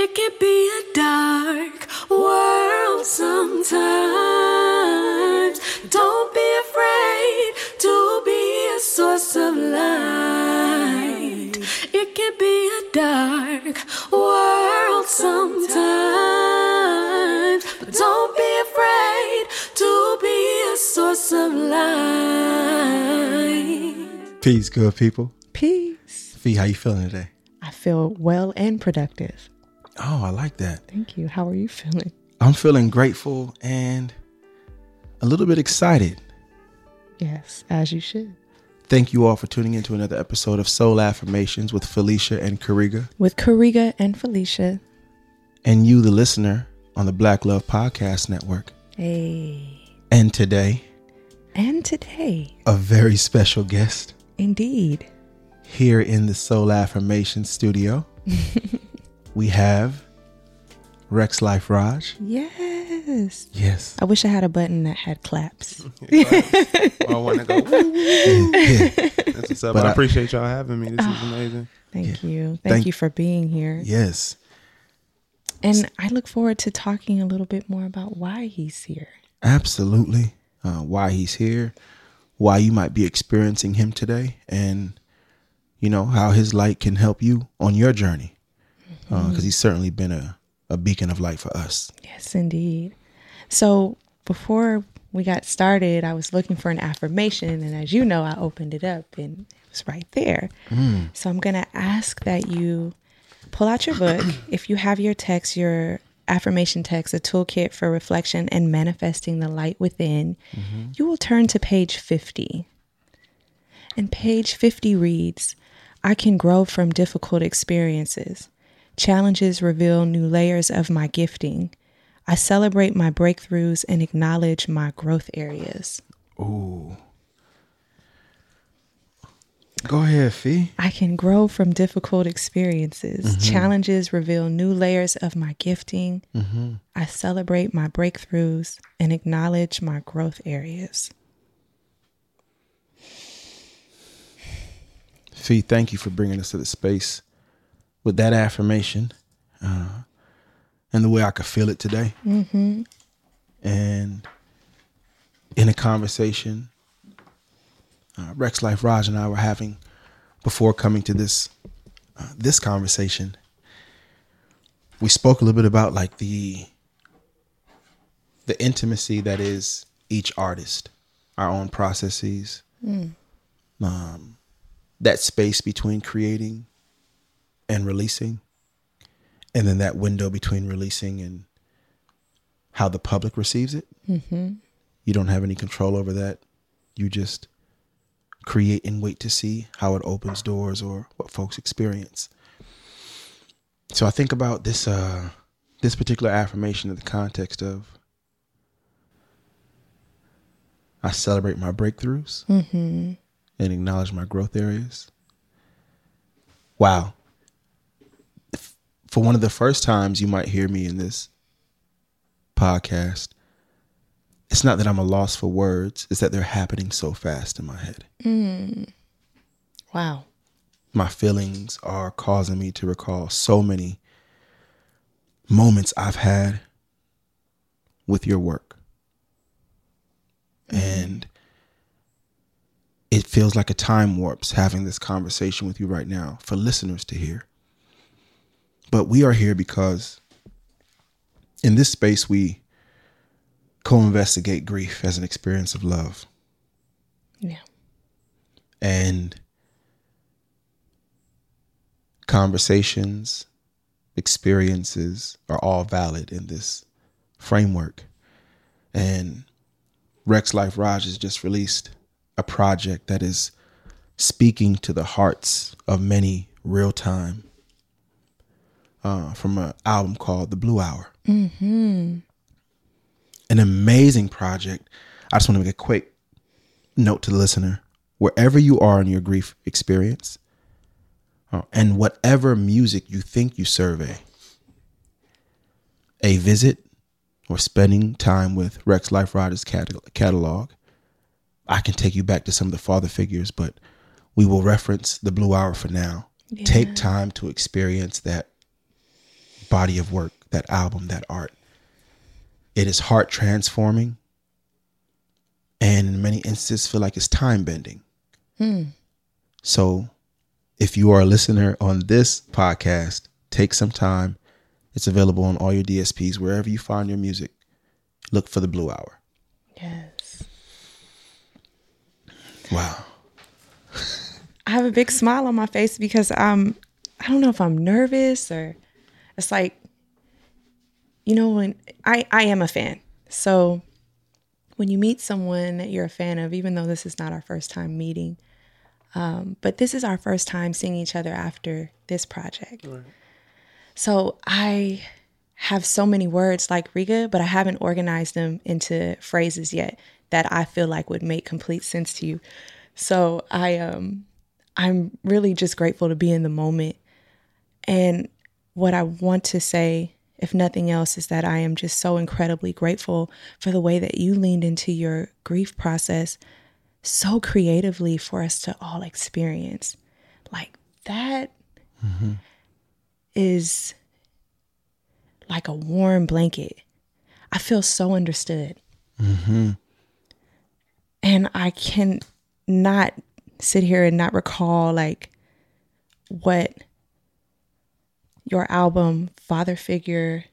It can be a dark world sometimes. Don't be afraid to be a source of light. It can be a dark world sometimes. But don't be afraid to be a source of light. Peace, good people. Peace. Fee, how you feeling today? I feel well and productive. Oh, I like that. Thank you. How are you feeling? I'm feeling grateful and a little bit excited. Yes, as you should. Thank you all for tuning in to another episode of Soul Affirmations with Felicia and Kariga, With Kariga and Felicia. and you, the listener, on the Black Love Podcast Network. Hey. And today, And today, a very special guest indeed, here in the Soul Affirmation studio. we have Rex Life Raj. yes. Yes. I wish I had a button that had claps. I want to go. "Woo." Yeah. That's what's up. But I I- appreciate y'all having me. This is amazing. Thank you. Thank, Thank- you for being here. yes. And I look forward to talking a little bit more about why he's here. Absolutely. Uh, why he's here, why you might be experiencing him today, and you know how his light can help you on your journey. Uh, because he's certainly been a, a beacon of light for us. Yes, indeed. So before we got started, I was looking for an affirmation, and as you know, I opened it up and it was right there. Hmm. So I'm going to ask that you pull out your book. if you have your text, your affirmation text, a toolkit for reflection and manifesting the light within, mm-hmm. you will turn to page 50. And page 50 reads I can grow from difficult experiences. Challenges reveal new layers of my gifting. I celebrate my breakthroughs and acknowledge my growth areas. Ooh. Go ahead, Fee. I can grow from difficult experiences. Mm-hmm. Challenges reveal new layers of my gifting. Mm-hmm. I celebrate my breakthroughs and acknowledge my growth areas. Fee, thank you for bringing us to the space with that affirmation uh, and the way I could feel it today. Mm-hmm. And in a conversation, uh, Rex Life Raj and I were having before coming to this uh, this conversation. We spoke a little bit about like the the intimacy that is each artist, our own processes, um, that space between creating and releasing, and then that window between releasing and how the public receives it. Mm-hmm. You don't have any control over that. You just create and wait to see how it opens doors or what folks experience. So I think about this uh, this particular affirmation in the context of I celebrate my breakthroughs and acknowledge my growth areas. Wow. For one of the first times you might hear me in this podcast, it's not that I'm a loss for words, it's that they're happening so fast in my head. Mm. Wow. My feelings are causing me to recall so many moments I've had with your work. Mm-hmm. And it feels like a time warps having this conversation with you right now for listeners to hear. But we are here because in this space we co-investigate grief as an experience of love. Yeah. and conversations, experiences are all valid in this framework. And Rex Life Raj has just released a project that is speaking to the hearts of many real time uh, from an album called The Blue Hour. An amazing project. I just want to make a quick note to the listener wherever you are in your grief experience uh, and whatever music you think you survey, a visit or spending time with Rex Life Raj's catalog, I can take you back to some of the father figures, but we will reference the Blue Hour for now. Take time to experience that body of work, that album, that art. It is heart transforming, and in many instances, feel like it's time bending. Hmm. So, if you are a listener on this podcast, take some time. It's available on all your DSPs, wherever you find your music. Look for the Blue Hour. Yes. Wow. I have a big smile on my face because I'm I don't know if I'm nervous or it's like you know when I I am a fan. So when you meet someone that you're a fan of, even though this is not our first time meeting, um, but this is our first time seeing each other after this project. Right. So I have so many words like Riga, but I haven't organized them into phrases yet that I feel like would make complete sense to you. So I um I'm really just grateful to be in the moment. And what I want to say, if nothing else, is that I am just so incredibly grateful for the way that you leaned into your grief process so creatively for us to all experience. Like that mm-hmm. is like a warm blanket. I feel so understood. Mm-hmm. And I can not sit here and not recall like what your album Father Figure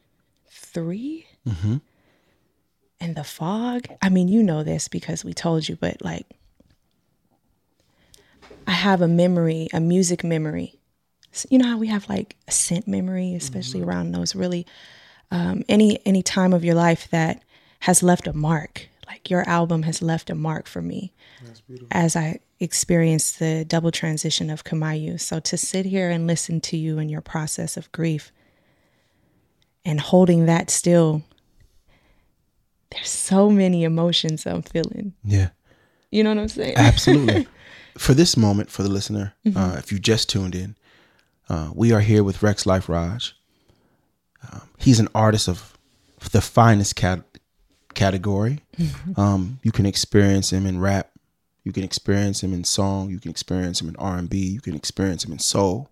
3 and The Fog. I mean, you know this because we told you, but like I have a memory, a music memory. S- You know how we have like a scent memory, especially around those really um, any any time of your life that has left a mark. Like your album has left a mark for me as I experienced the double transition of Kamayu. So to sit here and listen to you in your process of grief and holding that still, there's so many emotions I'm feeling. Yeah. You know what I'm saying? Absolutely. for this moment, for the listener, uh, if you just tuned in, uh, we are here with Rex Life Raj. Um, he's an artist of the finest cat- category. Um, you can experience him in rap. You can experience him in song. You can experience him in R and B. You can experience him in soul.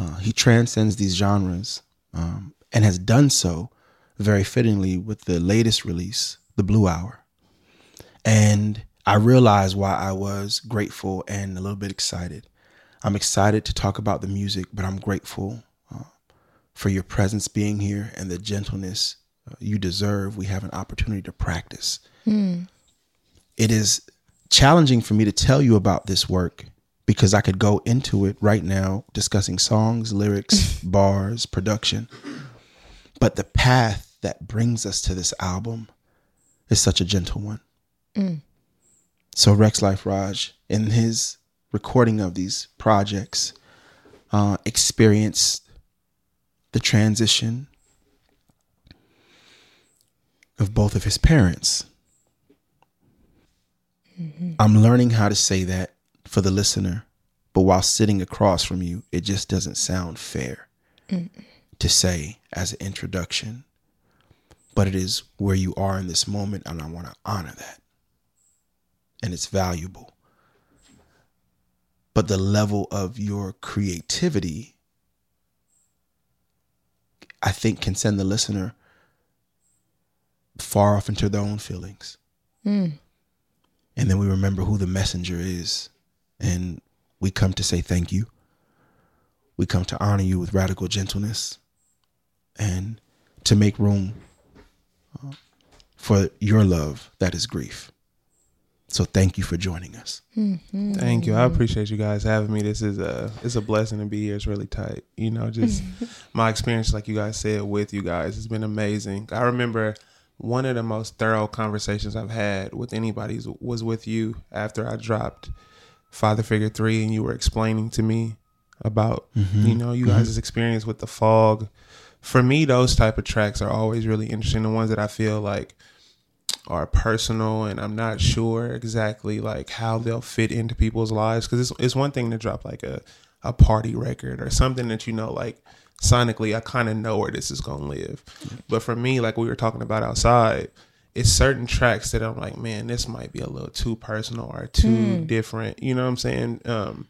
Uh, he transcends these genres um, and has done so very fittingly with the latest release, The Blue Hour. And I realized why I was grateful and a little bit excited. I'm excited to talk about the music, but I'm grateful uh, for your presence being here and the gentleness uh, you deserve. We have an opportunity to practice. It is challenging for me to tell you about this work because I could go into it right now discussing songs, lyrics, bars, production. But the path that brings us to this album is such a gentle one. So Rex Life Raj, in his recording of these projects, uh, experienced the transition of both of his parents. Mm-hmm. I'm learning how to say that for the listener, but while sitting across from you, it just doesn't sound fair to say as an introduction. But it is where you are in this moment, and I want to honor that. And it's valuable. But the level of your creativity, I think, can send the listener far off into their own feelings. Mm. And then we remember who the messenger is. And we come to say thank you. We come to honor you with radical gentleness and to make room uh, for your love that is grief. So thank you for joining us. Thank you. I appreciate you guys having me. This is a it's a blessing to be here. It's really tight. You know, just my experience, like you guys said, with you guys has been amazing. I remember one of the most thorough conversations I've had with anybody was with you after I dropped Father Figure Three, and you were explaining to me about mm-hmm. you know you mm-hmm. guys' experience with the fog. For me, those type of tracks are always really interesting. The ones that I feel like are personal and I'm not sure exactly like how they'll fit into people's lives because it's, it's one thing to drop like a, a party record or something that you know like sonically I kind of know where this is going to live. But for me like we were talking about outside it's certain tracks that I'm like man this might be a little too personal or too hmm. different you know what I'm saying? Um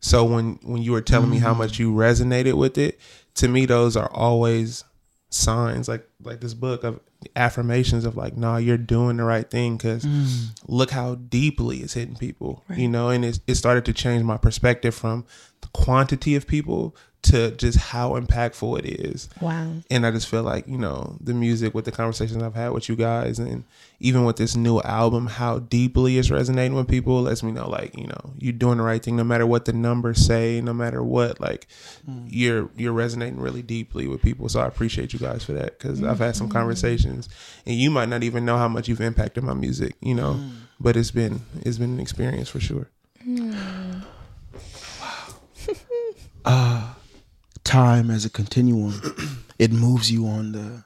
so when when you were telling me how mm-hmm. much you resonated with it to me those are always signs like like this book of affirmations of like nah you're doing the right thing because mm. look how deeply it's hitting people you know? And it, it started to change my perspective from quantity of people to just how impactful it is Wow. and I just feel like you know the music with the conversations I've had with you guys, and even with this new album, how deeply it's resonating with people lets me know like you know you're doing the right thing, no matter what the numbers say, no matter what, like mm. you're you're resonating really deeply with people. So I appreciate you guys for that because I've had some mm-hmm. conversations, and you might not even know how much you've impacted my music, you know, mm. but it's been it's been an experience for sure. Mm. Time as a continuum, it moves you on the,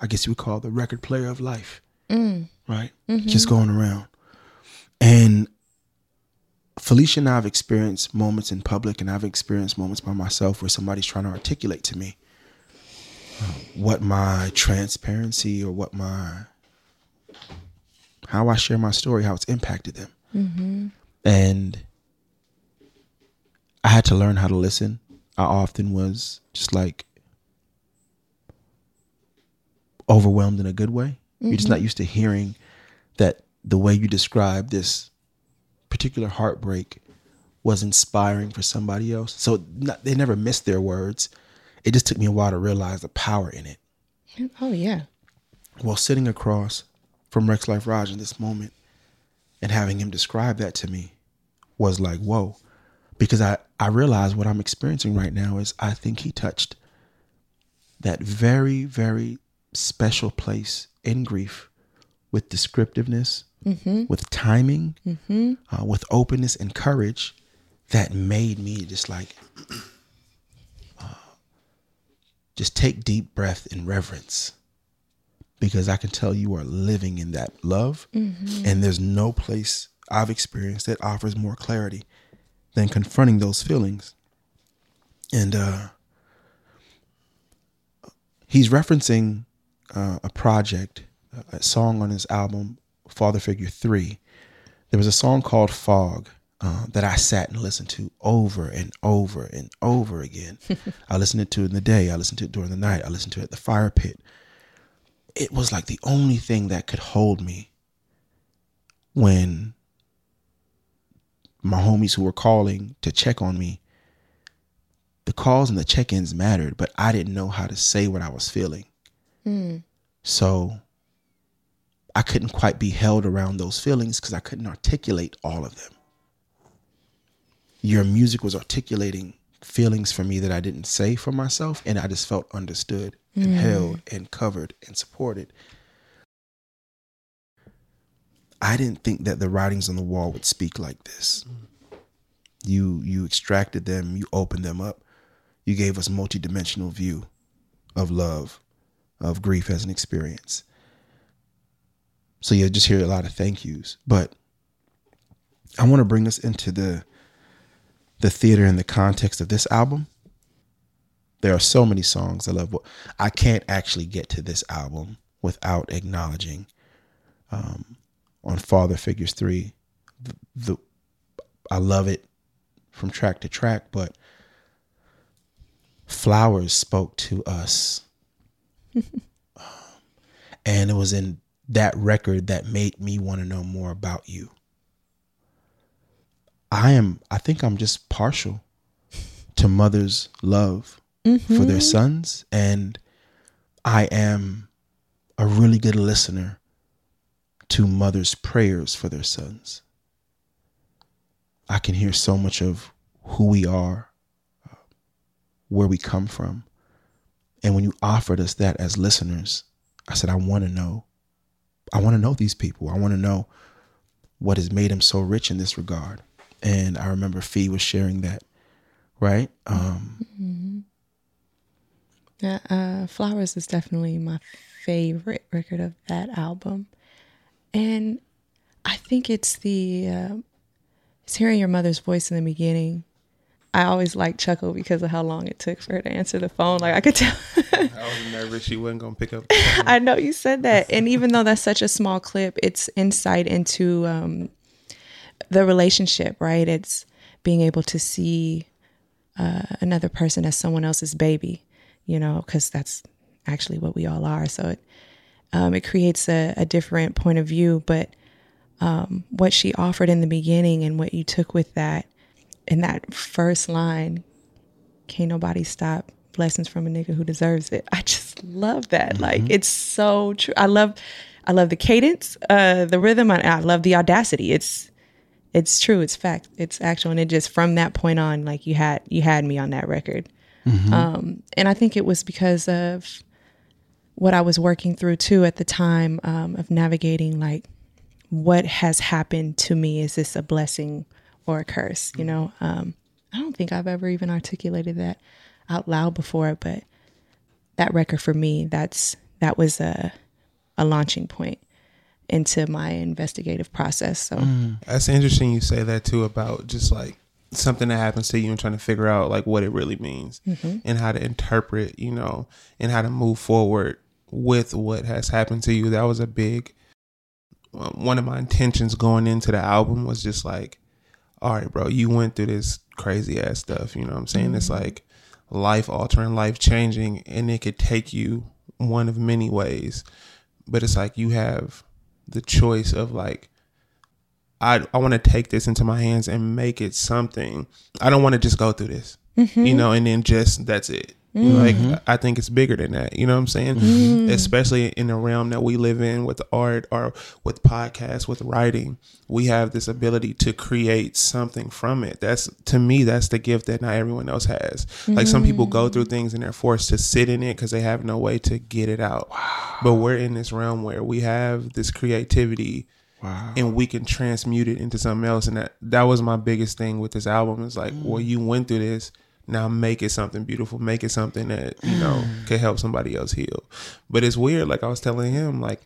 I guess you would call the record player of life, mm. right? Mm-hmm. Just going around. And Felicia and I have experienced moments in public, and I've experienced moments by myself where somebody's trying to articulate to me uh, what my transparency or what my how I share my story, how it's impacted them, mm-hmm. and I had to learn how to listen. I often was just like overwhelmed in a good way. You're just not mm-hmm. used to hearing that the way you describe this particular heartbreak was inspiring for somebody else. So not, they never missed their words. It just took me a while to realize the power in it. Oh yeah. While sitting across from Rex Life Raj in this moment and having him describe that to me was like, whoa. Because I, I realized what I'm experiencing right now is I think he touched that very, very special place in grief with descriptiveness, with timing, uh, with openness and courage that made me just like, uh, just take deep breath in reverence because I can tell you are living in that love. And there's no place I've experienced that offers more clarity than confronting those feelings. And uh, he's referencing uh, a project, a song on his album, Father Figure 3. There was a song called Fog uh, that I sat and listened to over and over and over again. I listened to it in the day, I listened to it during the night, I listened to it at the fire pit it was like the only thing that could hold me when my homies who were calling to check on me. The calls and the check-ins mattered but i didn't know how to say what i was feeling. Hmm. So i couldn't quite be held around those feelings because i couldn't articulate all of them. Your music was articulating feelings for me that i didn't say for myself and i just felt understood and hmm. held and covered and supported I didn't think that the writings on the wall would speak like this. You you extracted them, you opened them up, you gave us multidimensional view of love, of grief as an experience. So you'll just hear a lot of thank yous. But I want to bring us into the the theater in the context of this album. There are so many songs I love. I can't actually get to this album without acknowledging um, on Father Figures Three. The, the I love it from track to track, but Flowers spoke to us, Um, and it was in that record that made me want to know more about you. I am. I think I'm just partial to mothers' love for their sons, and I am a really good listener to mothers' prayers for their sons. I can hear so much of who we are, uh, where we come from. And when you offered us that as listeners, I said, I want to know. I want to know these people. I want to know what has made them so rich in this regard. And I remember Fee was sharing that, right? Um, Yeah, uh, Flowers is definitely my favorite record of that album, and I think it's the uh, it's hearing your mother's voice in the beginning. I always like chuckle because of how long it took for her to answer the phone. Like I could tell. I was nervous she wasn't gonna pick up. I know you said that, and even though that's such a small clip, it's insight into um, the relationship, right? It's being able to see uh, another person as someone else's baby, you know, because that's actually what we all are. So it um, it creates a, a different point of view. But um, what she offered in the beginning and what you took with that in that first line, can't nobody stop blessings from a nigga who deserves it. I just love that. Like it's so true. I love I love the cadence, uh, the rhythm. I, I love the audacity. It's it's true. It's fact. It's actual. And it just from that point on, like you had you had me on that record. Um, and I think it was because of what I was working through too at the time um, of navigating like what has happened to me. Is this a blessing or a curse? You know, um, I don't think I've ever even articulated that out loud before, but that record for me, that's that was a a launching point into my investigative process. So That's interesting you say that too about just like something that happens to you and trying to figure out like what it really means and how to interpret, you know, and how to move forward with what has happened to you. That was a big um, one of my intentions going into the album was just like, all right, bro, you went through this crazy ass stuff. You know what I'm saying? It's like life altering, life changing, and it could take you one of many ways. But it's like you have the choice of like, I I want to take this into my hands and make it something. I don't want to just go through this, you know, and then just that's it. You know, Like I think it's bigger than that. You know what I'm saying? Mm-hmm. Especially in the realm that we live in with art or with podcasts, with writing, we have this ability to create something from it. That's to me, that's the gift that not everyone else has. Like some people go through mm-hmm. things and they're forced to sit in it because they have no way to get it out. But we're in this realm where we have this creativity Wow. and we can transmute it into something else. And that that was my biggest thing with this album. Is like, well, mm. you went through this. Now make it something beautiful. Make it something that you know mm. could help somebody else heal. But it's weird. Like I was telling him, like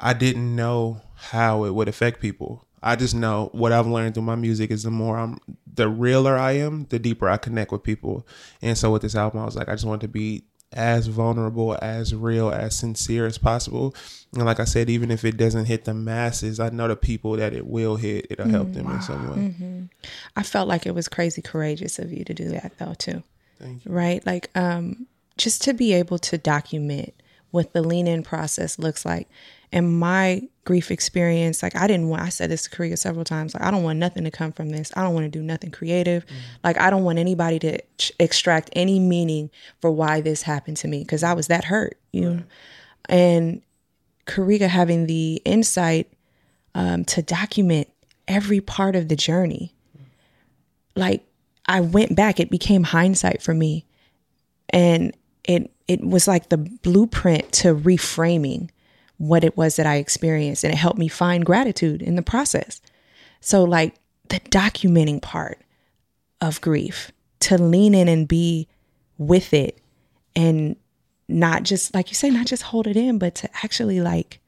I didn't know how it would affect people. I just know what I've learned through my music is the more I'm, the realer I am, the deeper I connect with people. And so with this album, I was like, I just want to be as vulnerable, as real, as sincere as possible. And like I said, even if it doesn't hit the masses, I know the people that it will hit, it'll help them in some way. I felt like it was crazy courageous of you to do that though too. Thank you. Right? Like um just to be able to document what the lean in process looks like. And my grief experience, like I didn't want I said this to Kariga several times, like I don't want nothing to come from this. I don't want to do nothing creative. Like I don't want anybody to ch- extract any meaning for why this happened to me because I was that hurt, you know. And Kariga having the insight um, to document every part of the journey. Like I went back, it became hindsight for me, and it it was like the blueprint to reframing what it was that I experienced, and it helped me find gratitude in the process. So like the documenting part of grief, to lean in and be with it, and not just like you say, not just hold it in, but to actually like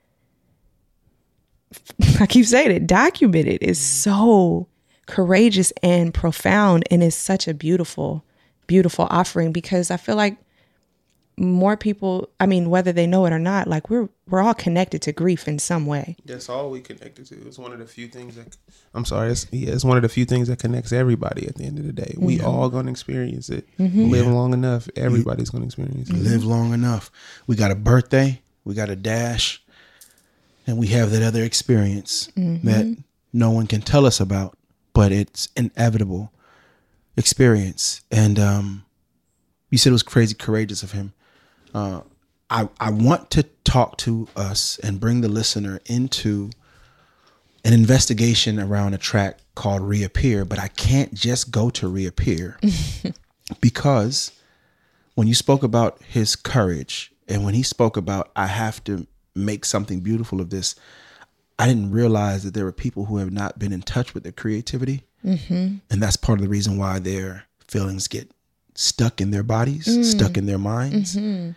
I keep saying it, document it is mm-hmm. so courageous and profound and is such a beautiful, beautiful offering because I feel like more people, I mean, whether they know it or not, like we're we're all connected to grief in some way. That's all we connected to. It's one of the few things that I'm sorry. It's, yeah, it's one of the few things that connects everybody. At the end of the day, we mm-hmm. all gonna experience it. Mm-hmm. Live long enough, everybody's gonna experience it. Live long enough. We got a birthday. We got a dash. And we have that other experience mm-hmm. that no one can tell us about, but it's inevitable experience. And um, you said it was crazy courageous of him. Uh, I I want to talk to us and bring the listener into an investigation around a track called Reappear, but I can't just go to Reappear because when you spoke about his courage and when he spoke about I have to make something beautiful of this, I didn't realize that there were people who have not been in touch with their creativity, mm-hmm. and that's part of the reason why their feelings get stuck in their bodies, stuck mm. in their minds. Mm-hmm.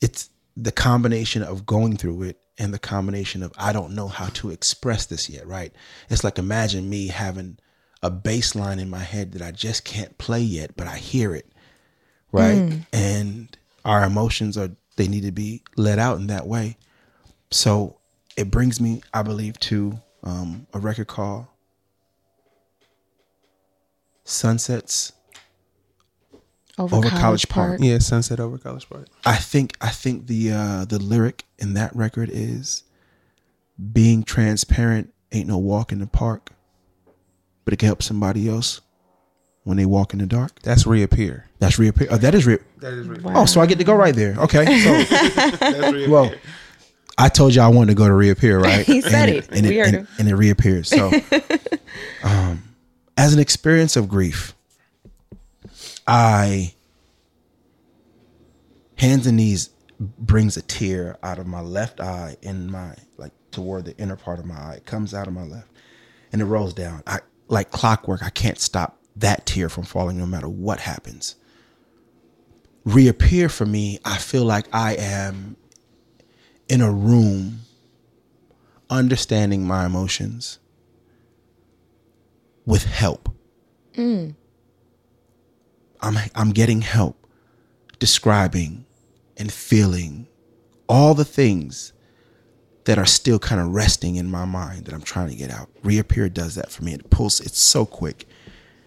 It's the combination of going through it and the combination of I don't know how to express this yet, right? It's like imagine me having a bass line in my head that I just can't play yet, but I hear it, right? And our emotions are they need to be let out in that way. So it brings me, I believe, to um, a record called Sunsets Over, Over College, College Park. Park. Yeah, Sunset over College Park. I think I think the uh the lyric in that record is being transparent ain't no walk in the park, but it can help somebody else when they walk in the dark. That's reappear. That's reappear. Oh, that is re- That is reappear. Wow. Oh, so I get to go right there. Okay. So That's well, I told you I wanted to go to reappear, right? He said and it. and We it, heard and, him. and it reappears. So, um, as an experience of grief, I hands and knees brings a tear out of my left eye in my like toward the inner part of my eye. It comes out of my left and it rolls down. I like clockwork. I can't stop that tear from falling no matter what happens. Reappear for me, I feel like I am in a room understanding my emotions with help. Mm. I'm I'm getting help describing and feeling all the things that are still kind of resting in my mind that I'm trying to get out. Reappear does that for me. It pulls it's so quick.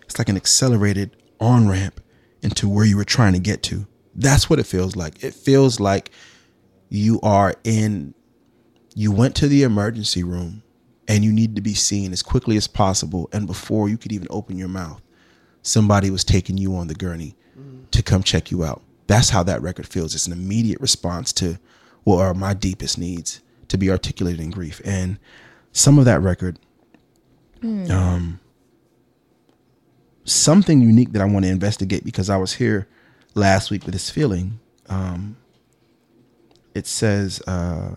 It's like an accelerated on ramp into where you were trying to get to. That's what it feels like. It feels like you are in you went to the emergency room and you need to be seen as quickly as possible and before you could even open your mouth somebody was taking you on the gurney to come check you out that's how that record feels it's an immediate response to what are my deepest needs to be articulated in grief and some of that record um something unique that i want to investigate because i was here last week with this feeling um it says uh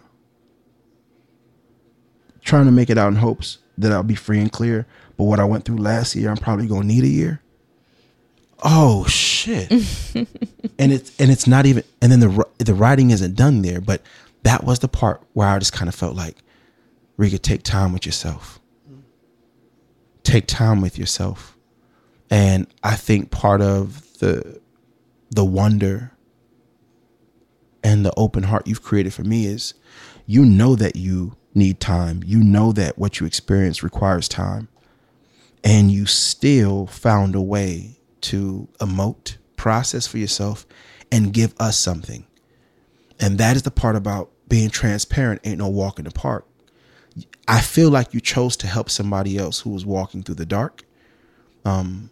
trying to make it out in hopes that I'll be free and clear. But what I went through last year, I'm probably gonna need a year. Oh shit! and it's and it's not even. And then the the writing isn't done there. But that was the part where I just kind of felt like, Rika, take time with yourself. Take time with yourself, and I think part of the the wonder and the open heart you've created for me is you know that you need time. You know that what you experience requires time. And you still found a way to emote, process for yourself, and give us something. And that is the part about being transparent ain't no walk in the park. I feel like you chose to help somebody else who was walking through the dark, um,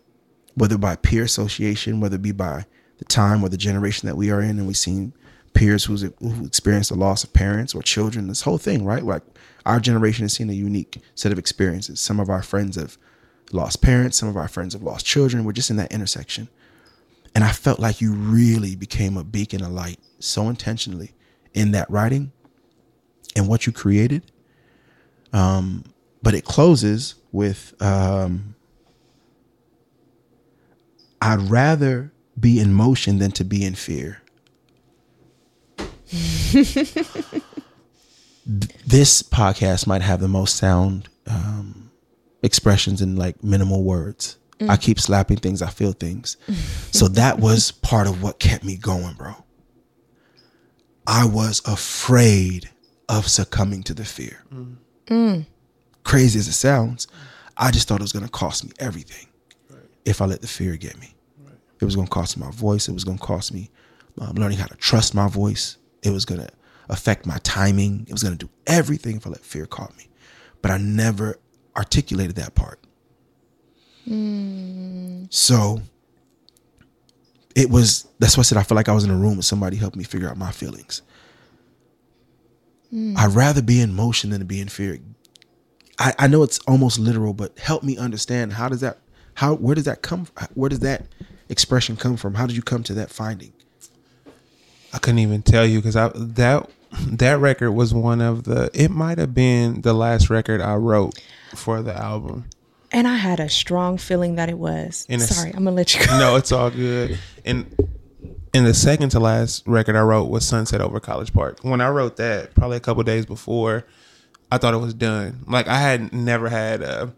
whether by peer association, whether it be by the time or the generation that we are in, and we've seen peers who's who experienced the loss of parents or children. This whole thing, right? Like our generation has seen a unique set of experiences. Some of our friends have lost parents. Some of our friends have lost children. We're just in that intersection, and I felt like you really became a beacon of light so intentionally in that writing and what you created. Um, but it closes with um, I'd rather be in motion than to be in fear. this podcast might have the most sound um, expressions in like minimal words. Mm. I keep slapping things, I feel things. so that was part of what kept me going, bro. I was afraid of succumbing to the fear. Mm. Mm. Crazy as it sounds, I just thought it was going to cost me everything if I let the fear get me. It was going to cost my voice. It was going to cost me um, learning how to trust my voice. It was going to affect my timing. It was going to do everything if I let fear caught me. But I never articulated that part. So it was, that's why I said I feel like I was in a room with somebody helped me figure out my feelings. Hmm. I'd rather be in motion than to be in fear. I, I know it's almost literal, but help me understand how does that, how, where does that come, where does that expression come from? How did you come to that finding? I couldn't even tell you because I that that record was one of the. It might have been the last record I wrote for the album. And I had a strong feeling that it was. And Sorry, I'm gonna let you go. No, it's all good. And and the second to last record I wrote was Sunset Over College Park. When I wrote that, probably a couple days before, I thought it was done. Like I had never had a,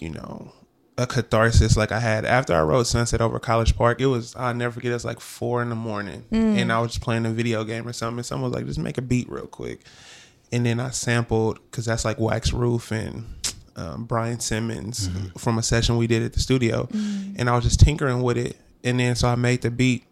you know, a catharsis like I had after I wrote Sunset Over College Park. It was I'll never forget. It's like four in the morning, mm. and I was just playing a video game or something. And someone was like, "Just make a beat real quick," and then I sampled because that's like Wax Roof and um, Brian Simmons mm-hmm. from a session we did at the studio, mm. and I was just tinkering with it. and then so I made the beat,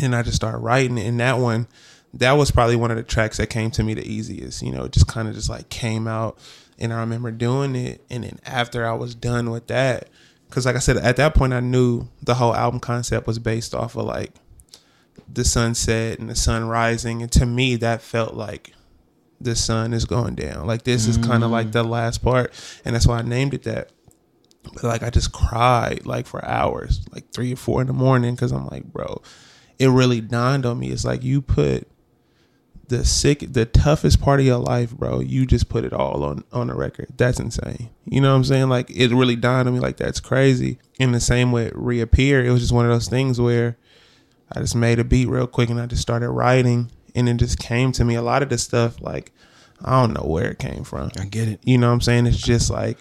and I just started writing. And that one, that was probably one of the tracks that came to me the easiest. You know, it just kind of just like came out, and I remember doing it. And then after I was done with that, because like I said, at that point I knew the whole album concept was based off of like the sunset and the sun rising, and to me that felt like the sun is going down. Like this is kind of like mm. the last part, and that's why I named it that. But like I just cried like for hours, like three or four in the morning, because I'm like, bro, it really dawned on me. It's like you put the sick, the toughest part of your life, bro. You just put it all on on the record. That's insane. You know what I'm saying? Like it really dawned on me. Like that's crazy. In the same way, it reappear. It was just one of those things where I just made a beat real quick and I just started writing, and it just came to me. A lot of the stuff, like I don't know where it came from. I get it. You know what I'm saying? It's just like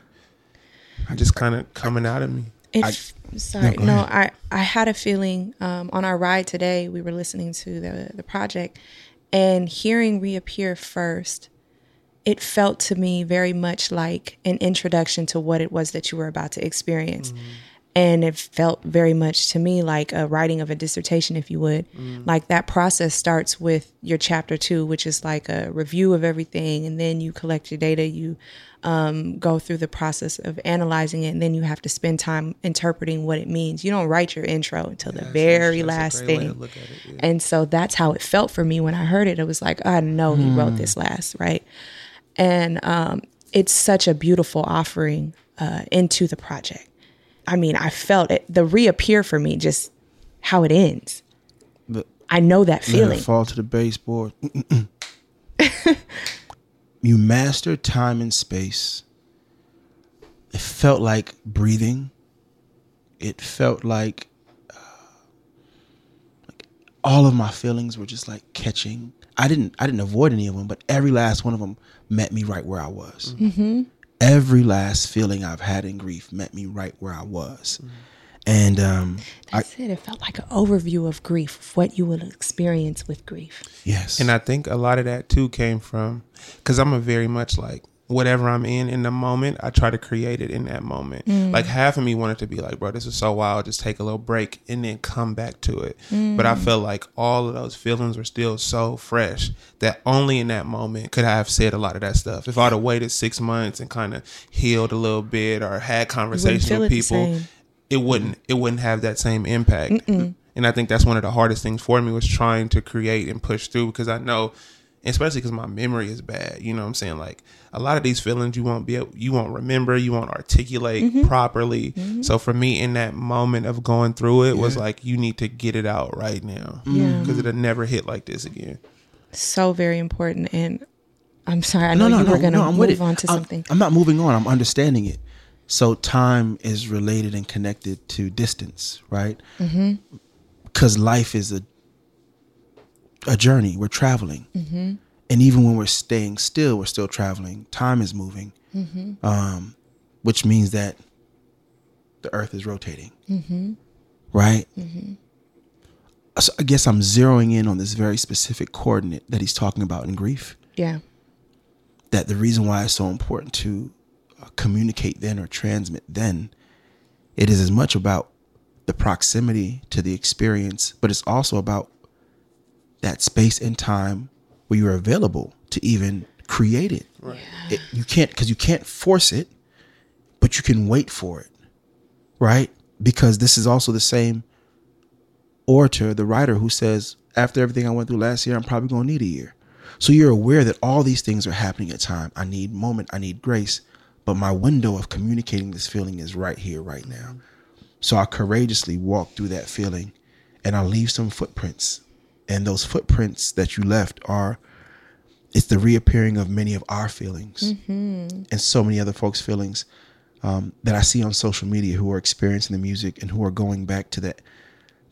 I just kind of coming out of me. If, sorry, No, no, I I had a feeling um, on our ride today. We were listening to the the project and hearing reappear first. It felt to me very much like an introduction to what it was that you were about to experience. Mm. And it felt very much to me like a writing of a dissertation, if you would. Mm. Like that process starts with your chapter two, which is like a review of everything. And then you collect your data, you um, go through the process of analyzing it, and then you have to spend time interpreting what it means. You don't write your intro until the very last great way to thing. it, yeah. And so that's how it felt for me when I heard it. It was like, I know he wrote this last, right? And um, it's such a beautiful offering uh, into the project. I mean, I felt it, the reappear for me, just how it ends. But I know that feeling. fall to the baseboard. you master time and space. It felt like breathing. It felt like, uh, like all of my feelings were just like catching. I didn't. I didn't avoid any of them, but every last one of them met me right where I was. Every last feeling I've had in grief met me right where I was, and um, I That's it. It felt like an overview of grief, of what you will experience with grief. yes, And I think a lot of that too came from because I'm a very much like whatever I'm in in the moment, I try to create it in that moment. Like half of me wanted to be like, bro, this is so wild, just take a little break and then come back to it. But I felt like all of those feelings were still so fresh that only in that moment could I have said a lot of that stuff. If I'd have waited six months and kind of healed a little bit or had conversations with it the people, same. It wouldn't it wouldn't have that same impact. And I think that's one of the hardest things for me was trying to create and push through because I know, especially because my memory is bad. You know what I'm saying? Like a lot of these feelings you won't be able, you won't remember, you won't articulate mm-hmm. properly. Mm-hmm. So for me, in that moment of going through it, was like you need to get it out right now Yeah. Mm-hmm. because it'll never hit like this again. So very important. And I'm sorry, I know you were going to I'm with move on to I'm- something. I'm not moving on. I'm understanding it. So time is related and connected to distance, right? Mm-hmm. Because life is a a journey. We're traveling, mm-hmm. and even when we're staying still, we're still traveling. Time is moving, mm-hmm. um, which means that the Earth is rotating, right? So I guess I'm zeroing in on this very specific coordinate that he's talking about in grief yeah. that the reason why it's so important to communicate then or transmit then it is as much about the proximity to the experience but it's also about that space and time where you're available to even create it, It- you can't because you can't force it but you can wait for it right? Because this is also the same orator the writer who says after everything i went through last year i'm probably going to need a year. So you're aware that all these things are happening at time. I need moment, I need grace, but my window of communicating this feeling is right here, right now. So I courageously walk through that feeling and I leave some footprints. And those footprints that you left are it's the reappearing of many of our feelings mm-hmm. and so many other folks' feelings um, that I see on social media who are experiencing the music and who are going back to that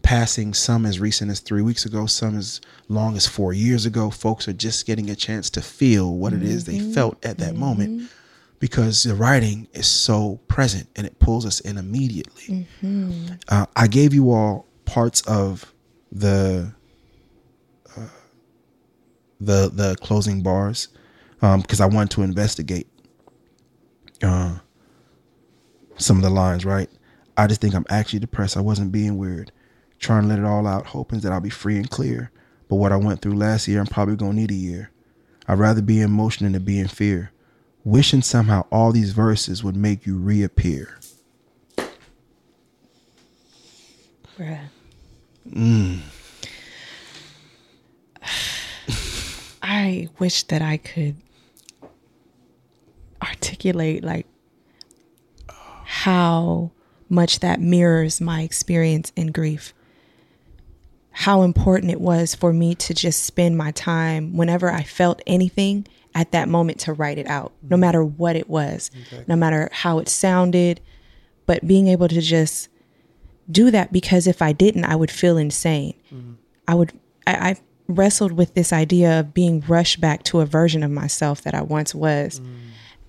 passing some as recent as three weeks ago, some as long as four years ago. Folks are just getting a chance to feel what it is they mm-hmm. felt at that moment mm-hmm. Because the writing is so present and it pulls us in immediately. Uh, I gave you all parts of the uh, the the closing bars because I wanted to investigate uh, some of the lines. Right, I just think I'm actually depressed. I wasn't being weird. Trying to let it all out, hoping that I'll be free and clear. But what I went through last year, I'm probably gonna need a year. I'd rather be in motion than to be in fear. Wishing somehow all these verses would make you reappear. Bruh. Mm. I wish that I could articulate like how much that mirrors my experience in grief. How important it was for me to just spend my time whenever I felt anything at that moment to write it out, no mm-hmm. matter what it was, no matter how it sounded, but being able to just do that because if I didn't, I would feel insane. Mm-hmm. I would, I, I wrestled with this idea of being rushed back to a version of myself that I once was, mm.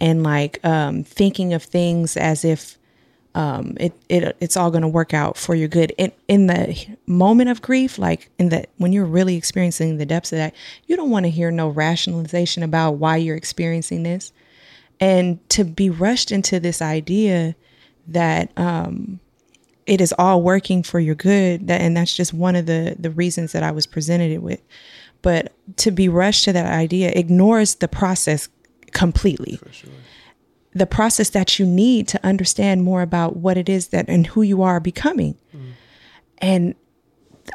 and like um, thinking of things as if um, it, it it's all going to work out for your good. In in the moment of grief, like in the when you're really experiencing the depths of that, you don't want to hear no rationalization about why you're experiencing this, and to be rushed into this idea that um, it is all working for your good that and that's just one of the the reasons that I was presented it with. But to be rushed to that idea ignores the process completely the process that you need to understand more about what it is that and who you are becoming. And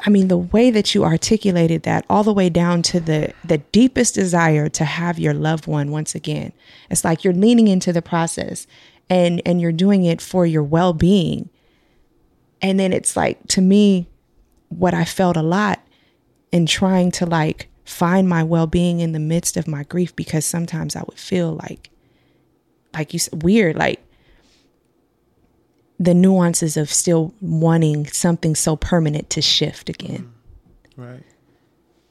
I mean the way that you articulated that all the way down to the the deepest desire to have your loved one once again. It's like you're leaning into the process and and you're doing it for your well-being. And then it's like to me what i felt a lot in trying to like find my well-being in the midst of my grief because sometimes i would feel like like you said weird like the nuances of still wanting something so permanent to shift again Right.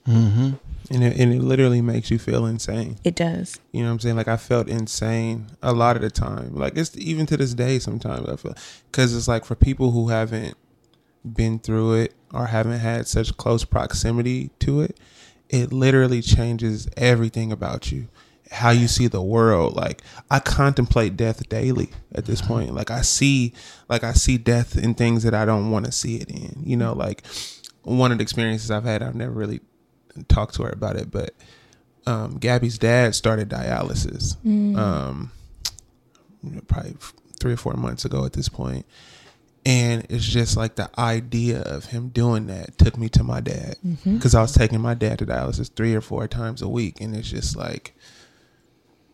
Mm-hmm. And it, and it literally makes you feel insane. it does You know what I'm saying? Like I felt insane a lot of the time. Like it's even to this day sometimes I feel because it's like for people who haven't been through it or haven't had such close proximity to it, it literally changes everything about you. How you see the world. Like I contemplate death daily at this point. Like I see like I see death in things that I don't want to see it in. You know, like one of the experiences I've had, I've never really talked to her about it, but um, Gabby's dad started dialysis um, probably f- three or four months ago at this point. And it's just like the idea of him doing that took me to my dad because I was taking my dad to dialysis three or four times a week, and it's just like,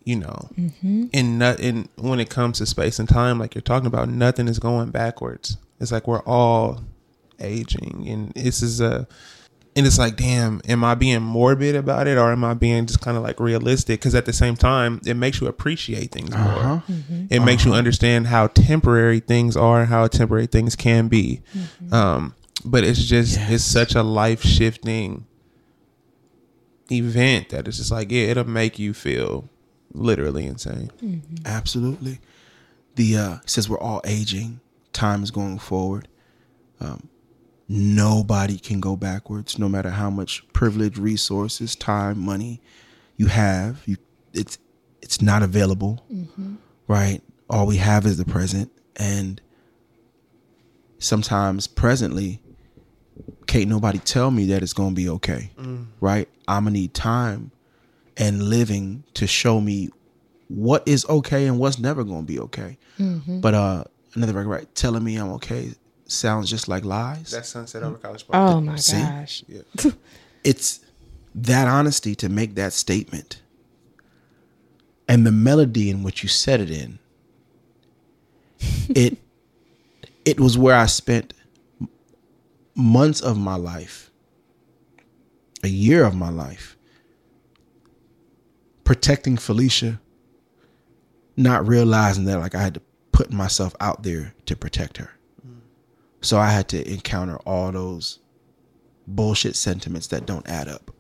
you know, mm-hmm. and not, and when it comes to space and time, like you're talking about, nothing is going backwards. It's like we're all aging, and this is a and it's like damn am i being morbid about it or am i being just kind of like realistic? Because at the same time it makes you appreciate things more. Uh-huh. Mm-hmm. It makes you uh-huh. understand how temporary things are and how temporary things can be. Mm-hmm. Um but it's just it's such a life shifting event that it's just like yeah it'll make you feel literally insane Absolutely. The uh it says we're all aging. Time is going forward. Um, nobody can go backwards, no matter how much privilege, resources, time, money you have. You it's it's not available. Right? All we have is the present. And sometimes presently can't nobody tell me that it's gonna be okay. Right? I'ma need time and living to show me what is okay and what's never going to be okay. But uh another record, right? Telling me I'm okay sounds just like lies. that's sunset over college park oh my See? gosh it's that honesty to make that statement and the melody in which you said it in. it it was where I spent months of my life, a year of my life, protecting Felicia, not realizing that like I had to put myself out there to protect her. So I had to encounter all those bullshit sentiments that don't add up.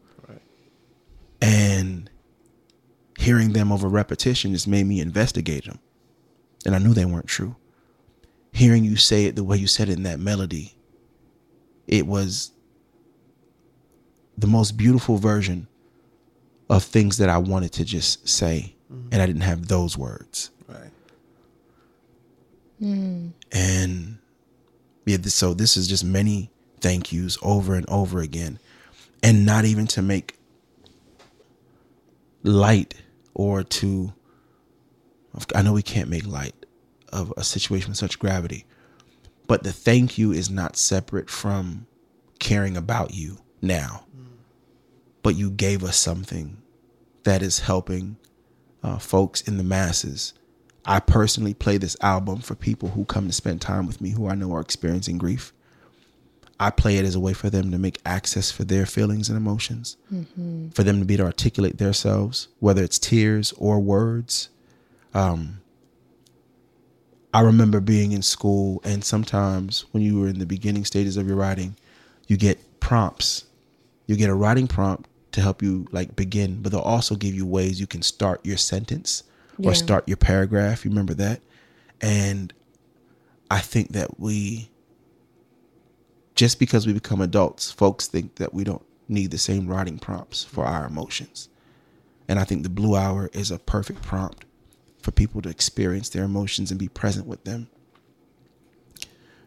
And hearing them over repetition just made me investigate them. And I knew they weren't true. Hearing you say it the way you said it in that melody, it was the most beautiful version of things that I wanted to just say. And I didn't have those words. right hmm. And Yeah, this, so this is just many thank yous over and over again. And not even to make light or to, I know we can't make light of a situation with such gravity, but the thank you is not separate from caring about you now. Hmm. But you gave us something that is helping uh, folks in the masses. I personally play this album for people who come to spend time with me who I know are experiencing grief. I play it as a way for them to make access for their feelings and emotions, for them to be to articulate themselves, whether it's tears or words. Um, I remember being in school, and sometimes when you were in the beginning stages of your writing, you get prompts. You get a writing prompt to help you like begin, but they'll also give you ways you can start your sentence or start your paragraph. You remember that? And I think that we, just because we become adults, folks think that we don't need the same writing prompts for our emotions. And I think the blue hour is a perfect prompt for people to experience their emotions and be present with them.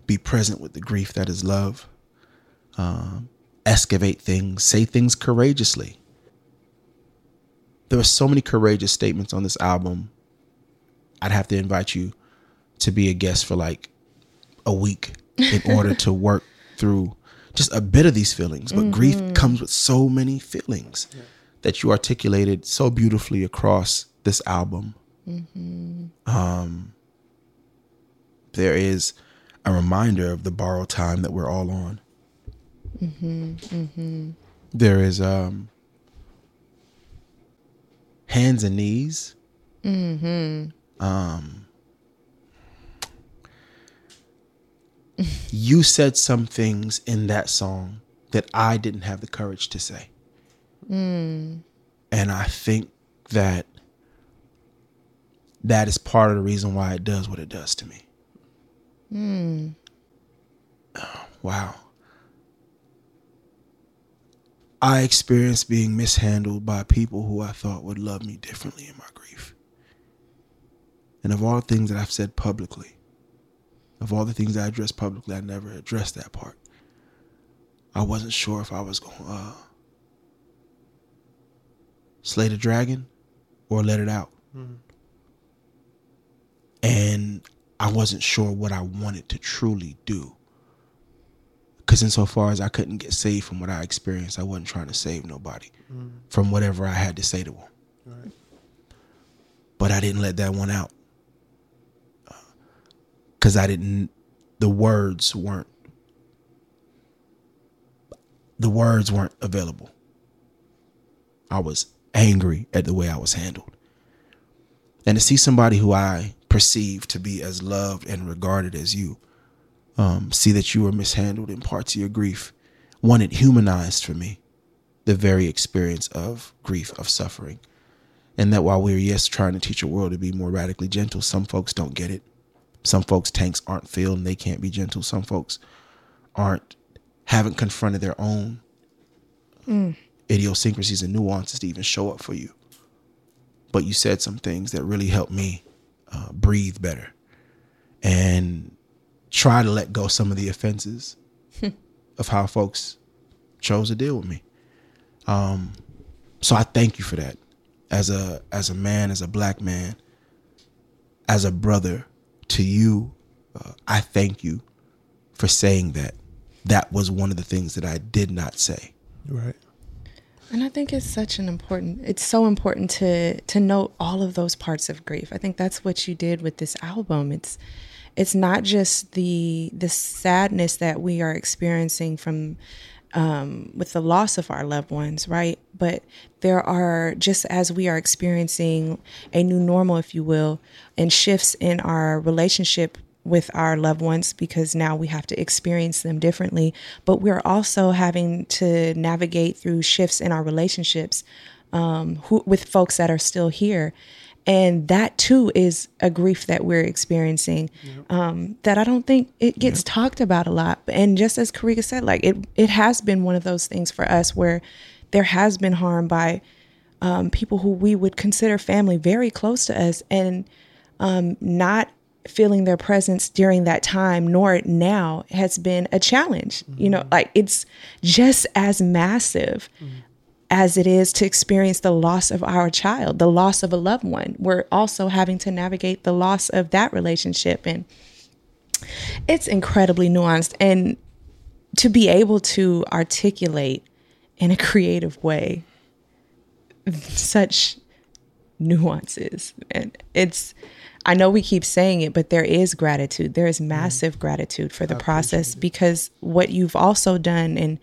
Be present with the grief that is love. Um, excavate things, say things courageously. There were so many courageous statements on this album. I'd have to invite you to be a guest for like a week in order to work through just a bit of these feelings. But grief comes with so many feelings that you articulated so beautifully across this album. Um, there is a reminder of the borrowed time that we're all on. Mm-hmm, mm-hmm. There is um, hands and knees. Mm-hmm. Um, you said some things in that song that I didn't have the courage to say. Mm. And I think that that is part of the reason why it does what it does to me. Oh, wow. I experienced being mishandled by people who I thought would love me differently in my grief. And of all the things that I've said publicly, of all the things I addressed publicly, I never addressed that part. I wasn't sure if I was going to uh, slay the dragon or let it out. And I wasn't sure what I wanted to truly do. Because insofar as I couldn't get saved from what I experienced, I wasn't trying to save nobody mm. from whatever I had to say to them. But I didn't let that one out. Uh, because I didn't, the words weren't, the words weren't available. I was angry at the way I was handled. And to see somebody who I perceive to be as loved and regarded as you, um, see that you were mishandled in parts of your grief, one, it humanized for me the very experience of grief, of suffering. And that while we're, yes, trying to teach a world to be more radically gentle, some folks don't get it. Some folks' tanks aren't filled and they can't be gentle. Some folks aren't, haven't confronted their own idiosyncrasies and nuances to even show up for you. But you said some things that really helped me uh, breathe better and try to let go some of the offenses of how folks chose to deal with me. Um, so I thank you for that. As a as a man, as a black man, as a brother to you, uh, I thank you for saying that. That was one of the things that I did not say. Right. And I think it's such an important it's so important to to note all of those parts of grief. I think that's what you did with this album. It's it's not just the the sadness that we are experiencing from um, with the loss of our loved ones, right? But there are just as we are experiencing a new normal, if you will, and shifts in our relationship with our loved ones because now we have to experience them differently. But we're also having to navigate through shifts in our relationships um, who, with folks that are still here. And that too is a grief that we're experiencing um, that I don't think it gets talked about a lot. And just as Kariga said, like it, it has been one of those things for us where there has been harm by um, people who we would consider family very close to us and um, not feeling their presence during that time nor now has been a challenge. You know, like it's just as massive as it is to experience the loss of our child, the loss of a loved one. We're also having to navigate the loss of that relationship. And it's incredibly nuanced. And to be able to articulate in a creative way such nuances. And it's, I know we keep saying it, but there is gratitude. There is massive gratitude for the process because what you've also done and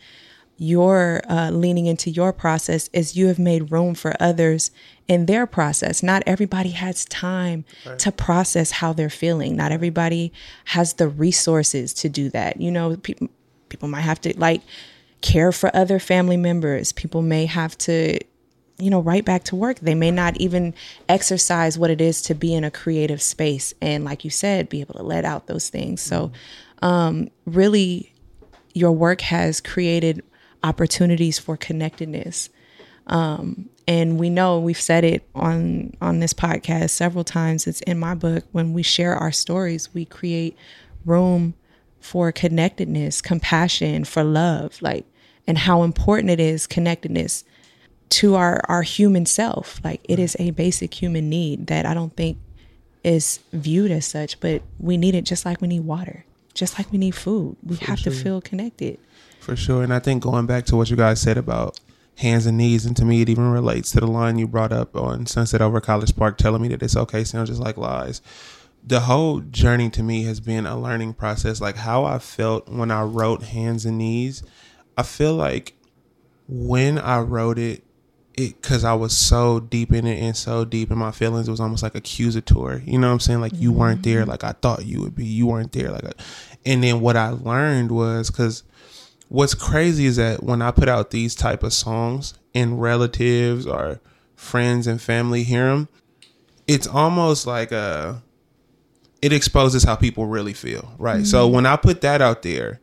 your uh, leaning into your process is you have made room for others in their process. Not everybody has time to process how they're feeling. Not everybody has the resources to do that. You know, people people might have to like care for other family members. People may have to you know, right back to work. They may not even exercise what it is to be in a creative space and like you said, be able to let out those things. So um really your work has created opportunities for connectedness. Um and we know we've said it on on this podcast several times. It's in my book when we share our stories, we create room for connectedness, compassion, for love, like and how important it is connectedness to our our human self like it is a basic human need that i don't think is viewed as such but we need it just like we need water just like we need food we have to feel connected For sure. And I think going back to what you guys said about hands and knees, and to me, it even relates to the line you brought up on Sunset Over College Park telling me that it's okay, sounds just like lies. The whole journey to me has been a learning process. Like how I felt when I wrote Hands and Knees, I feel like when I wrote it, it because I was so deep in it and so deep in my feelings, it was almost like accusatory. You know what I'm saying? Like you weren't there, mm-hmm. like I thought you would be. You weren't there, like. I, and then what I learned was because what's crazy is that when I put out these type of songs and relatives or friends and family hear them, it's almost like a it exposes how people really feel, right? So mm-hmm. when I put that out there,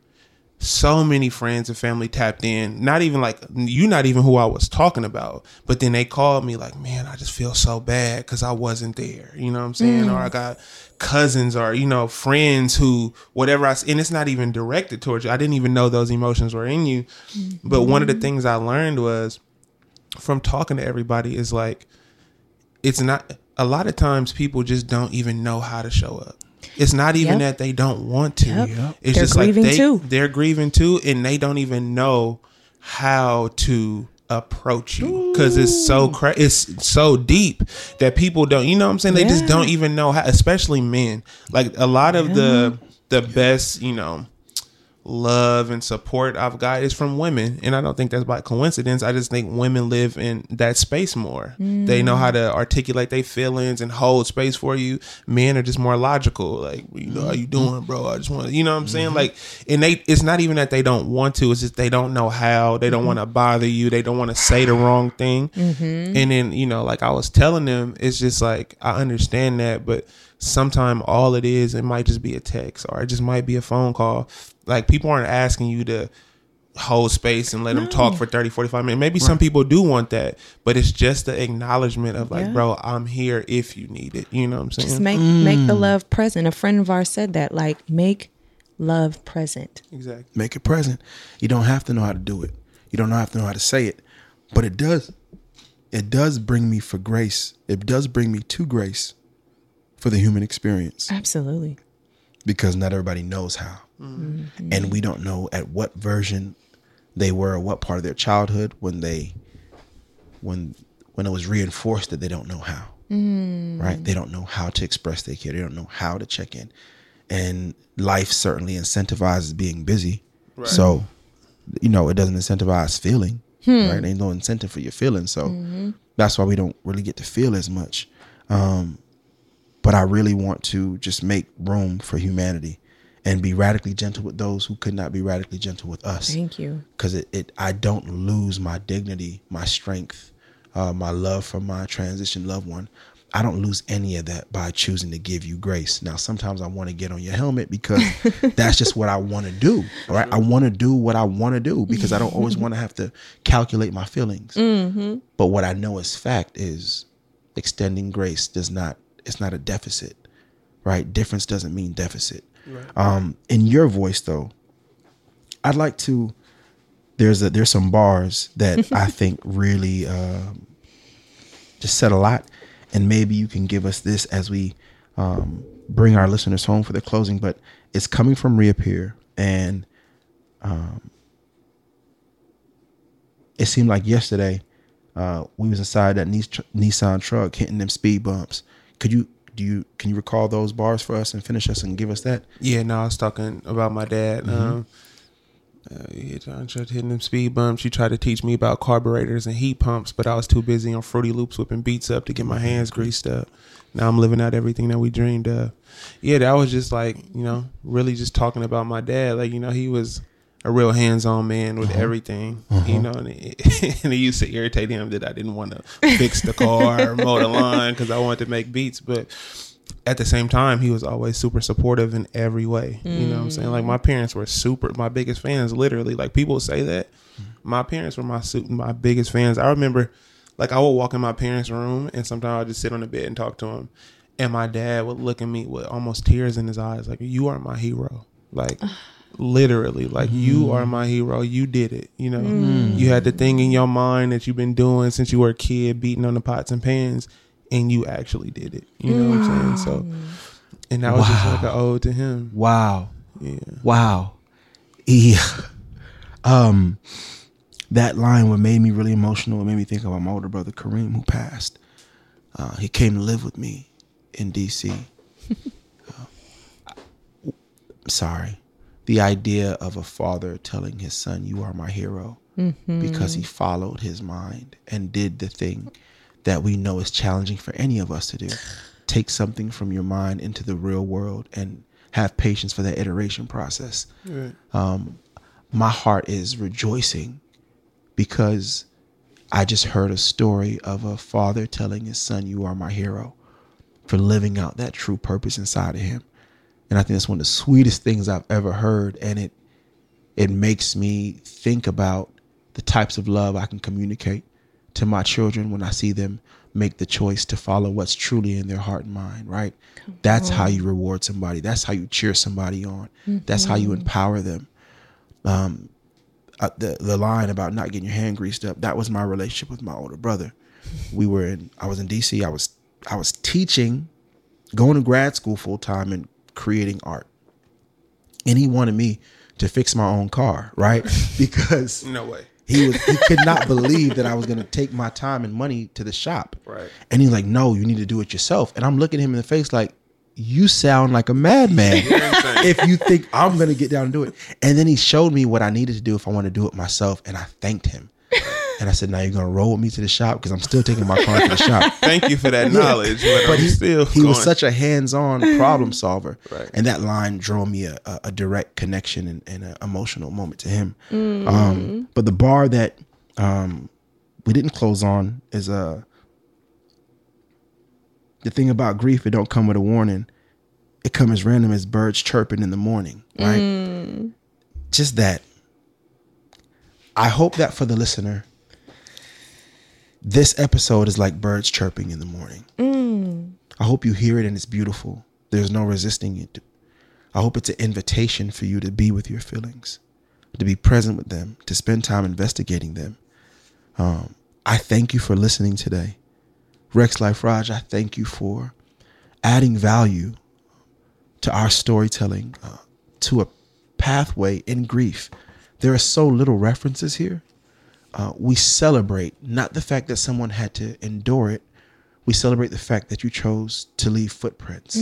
so many friends and family tapped in. Not even like you, not even who I was talking about, but then they called me like, "Man, I just feel so bad because I wasn't there." You know what I'm saying? Mm. Or I got cousins or you know friends who whatever i and it's not even directed towards you. I didn't even know those emotions were in you. Mm-hmm. But one of the things I learned was from talking to everybody is like it's not a lot of times people just don't even know how to show up. It's not even Yep. that they don't want to. Yep. It's They're just like they too. they're grieving too, and they don't even know how to approach you because it's so cra- it's so deep that people don't. You know what I'm saying? They just don't even know how. Especially men. Like a lot of the the best, you know love and support I've got is from women. And I don't think that's by coincidence. I just think women live in that space more. They know how to articulate their feelings and hold space for you. Men are just more logical. Like, you know, how you mm-hmm. doing, bro? I just want to, you know what I'm saying? Mm-hmm. Like, and they, it's not even that they don't want to, it's just they don't know how. They don't mm-hmm. want to bother you. They don't want to say the wrong thing. And then, you know, like I was telling them, it's just like, I understand that, but sometimes all it is it might just be a text or it just might be a phone call like people aren't asking you to hold space and let them talk for 30 45 minutes maybe some people do want that but it's just the acknowledgement of like Yeah. bro i'm here if you need it you know what i'm saying just make make the love present a friend of ours said that like make love present exactly make it present. You don't have to know how to do it. You don't have to know how to say it, but it does. It does bring me for grace. It does bring me to grace for the human experience absolutely because not everybody knows how, Mm-hmm. and we don't know at what version they were, or what part of their childhood when they, when when it was reinforced that they don't know how. Mm-hmm. Right? They don't know how to express their care. They don't know how to check in, and life certainly incentivizes being busy. So, you know, it doesn't incentivize feeling. Hmm. Right? Ain't no incentive for your feelings. So mm-hmm. that's why we don't really get to feel as much. Um, but I really want to just make room for humanity and be radically gentle with those who could not be radically gentle with us thank you because it, it I don't lose my dignity, my strength, uh, my love for my transition loved one. I don't lose any of that by choosing to give you grace. Now, sometimes I want to get on your helmet because that's just what I want to do. All right, I want to do what I want to do because I don't always want to have to calculate my feelings. But what I know as fact is extending grace does not. It's not a deficit, right? Difference doesn't mean deficit. Um, in your voice, though, I'd like to. There's a, there's some bars that I think really um, just said a lot, and maybe you can give us this as we um, bring our listeners home for the closing. But it's coming from reappear, and um, it seemed like yesterday uh, we was inside that Nissan truck hitting them speed bumps. Could you do you can you recall those bars for us and finish us and give us that? Yeah, no, I was talking about my dad. Um, uh, tried hitting them speed bumps. She tried to teach me about carburetors and heat pumps, but I was too busy on Fruity Loops whipping beats up to get my hands greased up. Now I'm living out everything that we dreamed of. Yeah, that was just like you know, really just talking about my dad. Like you know, he was a real hands-on man with uh-huh. everything. You uh-huh. know, and it, and it used to irritate him that I didn't want to fix the car or mow the lawn because I wanted to make beats, but at the same time, he was always super supportive in every way. You know what I'm saying? Like mm. my parents were super my biggest fans. Literally, like people say that mm. my parents were my su- my biggest fans. I remember, like I would walk in my parents' room and sometimes I'd just sit on the bed and talk to him, and my dad would look at me with almost tears in his eyes, like "You are my hero." Like literally, like you are my hero. You did it. You know, you had the thing in your mind that you've been doing since you were a kid, beating on the pots and pans, and you actually did it. You know what I'm saying? So, and that was just like an ode to him. Wow. Yeah. Wow. Yeah. Um, that line what made me really emotional. It made me think about my older brother Kareem, who passed. Uh, he came to live with me in D.C. Uh, I'm sorry. The idea of a father telling his son, "You are my hero," because he followed his mind and did the thing that we know is challenging for any of us to do. Take something from your mind into the real world and have patience for that iteration process Um, my heart is rejoicing because I just heard a story of a father telling his son, You are my hero, for living out that true purpose inside of him. And I think that's one of the sweetest things I've ever heard. And it it makes me think about the types of love I can communicate to my children when I see them make the choice to follow what's truly in their heart and mind, right? That's how you reward somebody. That's how you cheer somebody on. That's how you empower them. Um, uh, the the line about not getting your hand greased up, that was my relationship with my older brother. We were in I was in DC. I was I was teaching, going to grad school full time and creating art. And he wanted me to fix my own car, right? Because No way. he was he could not believe that I was gonna take my time and money to the shop. Right. And he's like, No, you need to do it yourself. And I'm looking him in the face like, You sound like a madman if you think I'm gonna get down and do it. And then he showed me what I needed to do if I want to do it myself, and I thanked him. And I said, Now you're gonna roll with me to the shop because I'm still taking my car to the shop. Thank you for that knowledge, but, But I'm he, still he was such a hands-on problem solver, Right. and that line drew me a, a, a direct connection and, and an emotional moment to him. Um, but the bar that um, we didn't close on is uh, the thing about grief. It don't come with a warning. It comes as random as birds chirping in the morning, right? Just that. I hope that for the listener, this episode is like birds chirping in the morning. I hope you hear it and it's beautiful. There's no resisting it. I hope it's an invitation for you to be with your feelings, to be present with them, to spend time investigating them. Um, I thank you for listening today. Rexx Life Raj, I thank you for adding value to our storytelling, uh, to a pathway in grief. There are so little references here. Uh, we celebrate not the fact that someone had to endure it, we celebrate the fact that you chose to leave footprints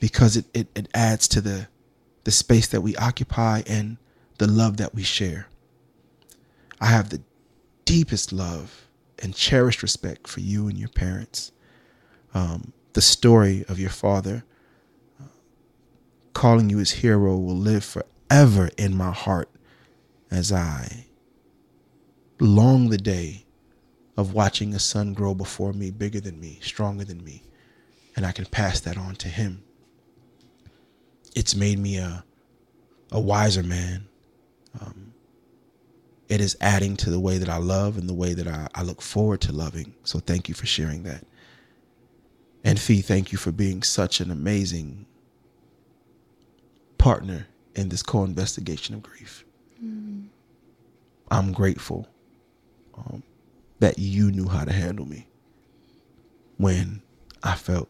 because it, it, it adds to the the space that we occupy and the love that we share. I have the deepest love and cherished respect for you and your parents. Um, the story of your father uh, calling you his hero will live forever in my heart as I long the day of watching a son grow before me, bigger than me, stronger than me, and I can pass that on to him. It's made me a a wiser man. Um, it is adding to the way that I love and the way that I, I look forward to loving. So thank you for sharing that. And Fee, thank you for being such an amazing partner in this co investigation of grief. I'm grateful um, that you knew how to handle me when I felt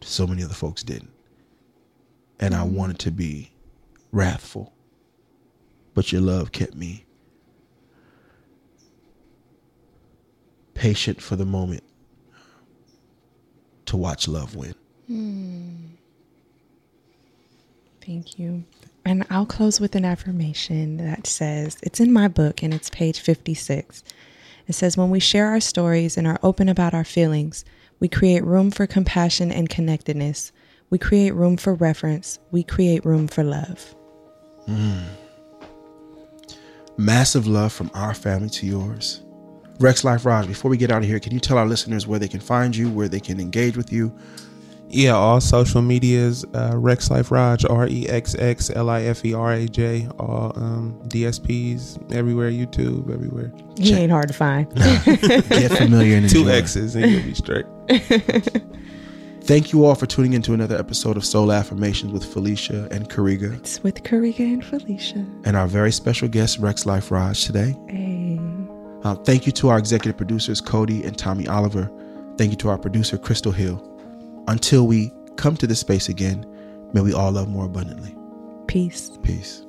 so many other folks didn't. And I wanted to be wrathful, but your love kept me patient for the moment to watch love win. Thank you. And I'll close with an affirmation that says it's in my book and it's page 56. It says, When we share our stories and are open about our feelings, we create room for compassion and connectedness. We create room for reference. We create room for love. Mm. Massive love from our family to yours. Rexx Life Raj, before we get out of here, can you tell our listeners where they can find you, where they can engage with you? Yeah, all social medias, uh, Rexx Life Raj, R E X X L I F E R A J, all um, DSPs, everywhere, YouTube, everywhere. He ain't hard to find. Get familiar and Two enjoy. X's and you'll be straight. Thank you all for tuning into another episode of Soul Affirmations with Felicia and Kariga it's with Kariga and Felicia. and our very special guest, Rexx Life Raj, today. Hey. Uh, thank you to our executive producers, Cody and Tommy Oliver. Thank you to our producer, Crystal Hill. Until we come to this space again, may we all love more abundantly. Peace. Peace.